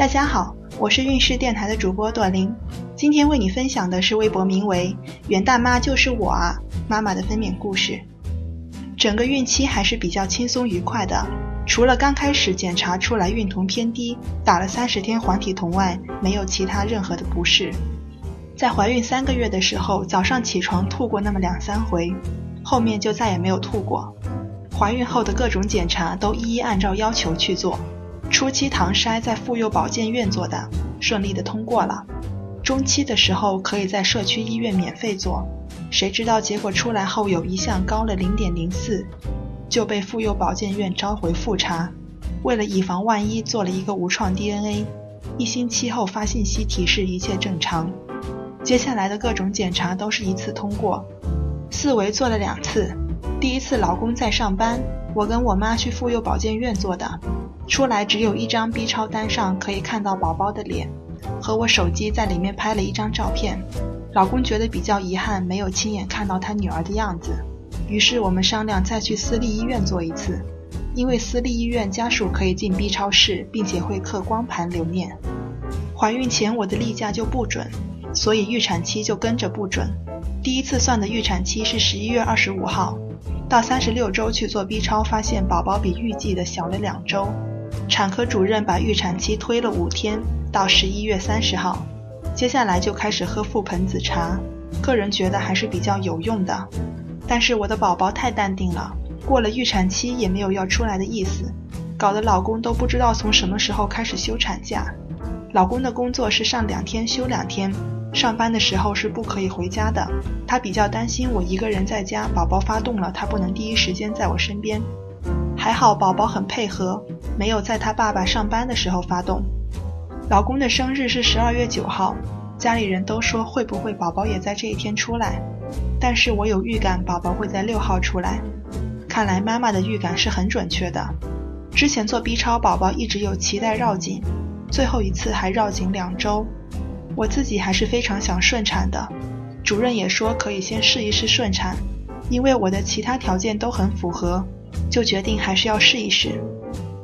大家好，我是运势电台的主播朵琳，今天为你分享的是微博名为“袁大妈就是我啊”妈妈的分娩故事。整个孕期还是比较轻松愉快的，除了刚开始检查出来孕酮偏低，打了三十天黄体酮外，没有其他任何的不适。在怀孕三个月的时候，早上起床吐过那么两三回，后面就再也没有吐过。怀孕后的各种检查都一一按照要求去做。初期唐筛在妇幼保健院做的，顺利的通过了。中期的时候可以在社区医院免费做，谁知道结果出来后有一项高了零点零四，就被妇幼保健院召回复查。为了以防万一，做了一个无创 DNA，一星期后发信息提示一切正常。接下来的各种检查都是一次通过，四维做了两次，第一次老公在上班，我跟我妈去妇幼保健院做的。出来只有一张 B 超单上可以看到宝宝的脸，和我手机在里面拍了一张照片。老公觉得比较遗憾，没有亲眼看到他女儿的样子，于是我们商量再去私立医院做一次，因为私立医院家属可以进 B 超室，并且会刻光盘留念。怀孕前我的例假就不准，所以预产期就跟着不准。第一次算的预产期是十一月二十五号，到三十六周去做 B 超，发现宝宝比预计的小了两周。产科主任把预产期推了五天，到十一月三十号。接下来就开始喝覆盆子茶，个人觉得还是比较有用的。但是我的宝宝太淡定了，过了预产期也没有要出来的意思，搞得老公都不知道从什么时候开始休产假。老公的工作是上两天休两天，上班的时候是不可以回家的。他比较担心我一个人在家，宝宝发动了，他不能第一时间在我身边。还好宝宝很配合，没有在他爸爸上班的时候发动。老公的生日是十二月九号，家里人都说会不会宝宝也在这一天出来，但是我有预感宝宝会在六号出来。看来妈妈的预感是很准确的。之前做 B 超，宝宝一直有脐带绕颈，最后一次还绕颈两周。我自己还是非常想顺产的，主任也说可以先试一试顺产，因为我的其他条件都很符合。就决定还是要试一试。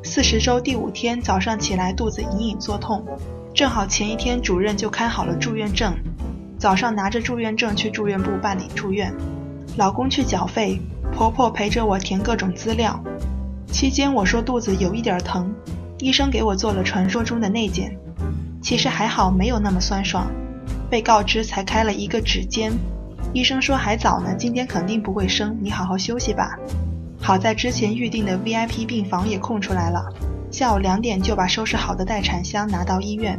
四十周第五天早上起来肚子隐隐作痛，正好前一天主任就开好了住院证，早上拿着住院证去住院部办理住院。老公去缴费，婆婆陪着我填各种资料。期间我说肚子有一点疼，医生给我做了传说中的内检，其实还好没有那么酸爽。被告知才开了一个指尖，医生说还早呢，今天肯定不会生，你好好休息吧。好在之前预定的 VIP 病房也空出来了，下午两点就把收拾好的待产箱拿到医院，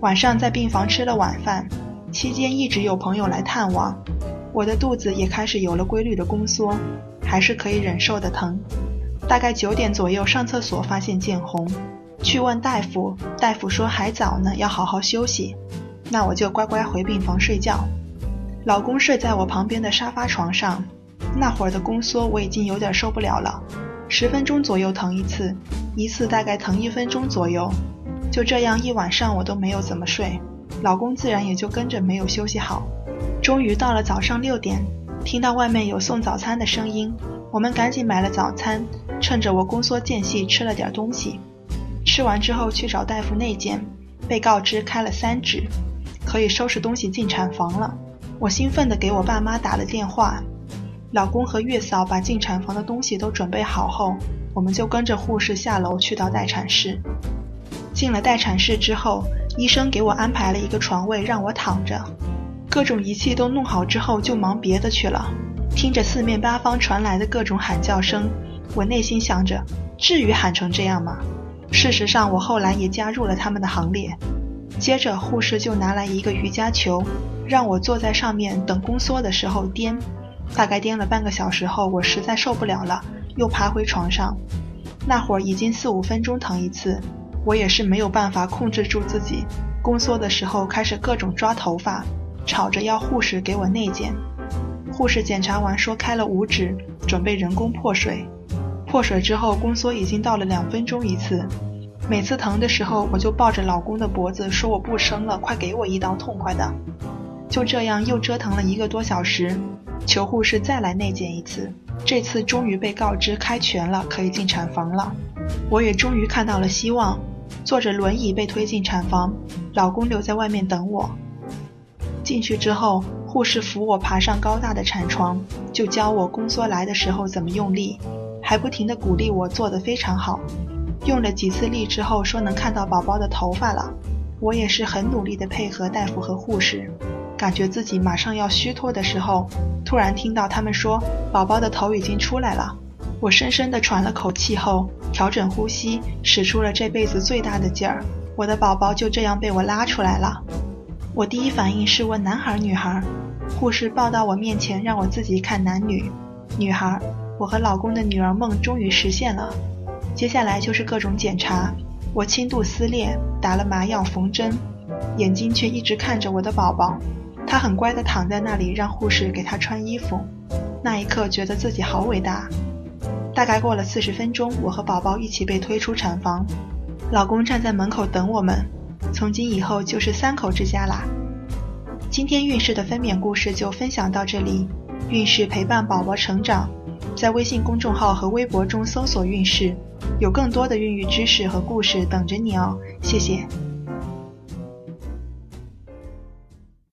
晚上在病房吃了晚饭，期间一直有朋友来探望，我的肚子也开始有了规律的宫缩，还是可以忍受的疼。大概九点左右上厕所发现见红，去问大夫，大夫说还早呢，要好好休息，那我就乖乖回病房睡觉。老公睡在我旁边的沙发床上。那会儿的宫缩我已经有点受不了了，十分钟左右疼一次，一次大概疼一分钟左右，就这样一晚上我都没有怎么睡，老公自然也就跟着没有休息好。终于到了早上六点，听到外面有送早餐的声音，我们赶紧买了早餐，趁着我宫缩间隙吃了点东西。吃完之后去找大夫内检，被告知开了三指，可以收拾东西进产房了。我兴奋地给我爸妈打了电话。老公和月嫂把进产房的东西都准备好后，我们就跟着护士下楼去到待产室。进了待产室之后，医生给我安排了一个床位让我躺着，各种仪器都弄好之后就忙别的去了。听着四面八方传来的各种喊叫声，我内心想着：至于喊成这样吗？事实上，我后来也加入了他们的行列。接着，护士就拿来一个瑜伽球，让我坐在上面等宫缩的时候颠。大概颠了半个小时后，我实在受不了了，又爬回床上。那会儿已经四五分钟疼一次，我也是没有办法控制住自己。宫缩的时候开始各种抓头发，吵着要护士给我内检。护士检查完说开了五指，准备人工破水。破水之后，宫缩已经到了两分钟一次。每次疼的时候，我就抱着老公的脖子说我不生了，快给我一刀痛快的。就这样又折腾了一个多小时。求护士再来内检一次，这次终于被告知开全了，可以进产房了。我也终于看到了希望，坐着轮椅被推进产房，老公留在外面等我。进去之后，护士扶我爬上高大的产床，就教我宫缩来的时候怎么用力，还不停地鼓励我做得非常好。用了几次力之后，说能看到宝宝的头发了。我也是很努力地配合大夫和护士，感觉自己马上要虚脱的时候，突然听到他们说宝宝的头已经出来了。我深深地喘了口气后，调整呼吸，使出了这辈子最大的劲儿，我的宝宝就这样被我拉出来了。我第一反应是问男孩女孩，护士抱到我面前让我自己看男女。女孩，我和老公的女儿梦终于实现了。接下来就是各种检查，我轻度撕裂，打了麻药缝针，眼睛却一直看着我的宝宝。他很乖地躺在那里，让护士给他穿衣服。那一刻觉得自己好伟大。大概过了四十分钟，我和宝宝一起被推出产房，老公站在门口等我们。从今以后就是三口之家啦。今天孕氏的分娩故事就分享到这里。孕氏陪伴宝宝成长，在微信公众号和微博中搜索“孕氏”，有更多的孕育知识和故事等着你哦。谢谢。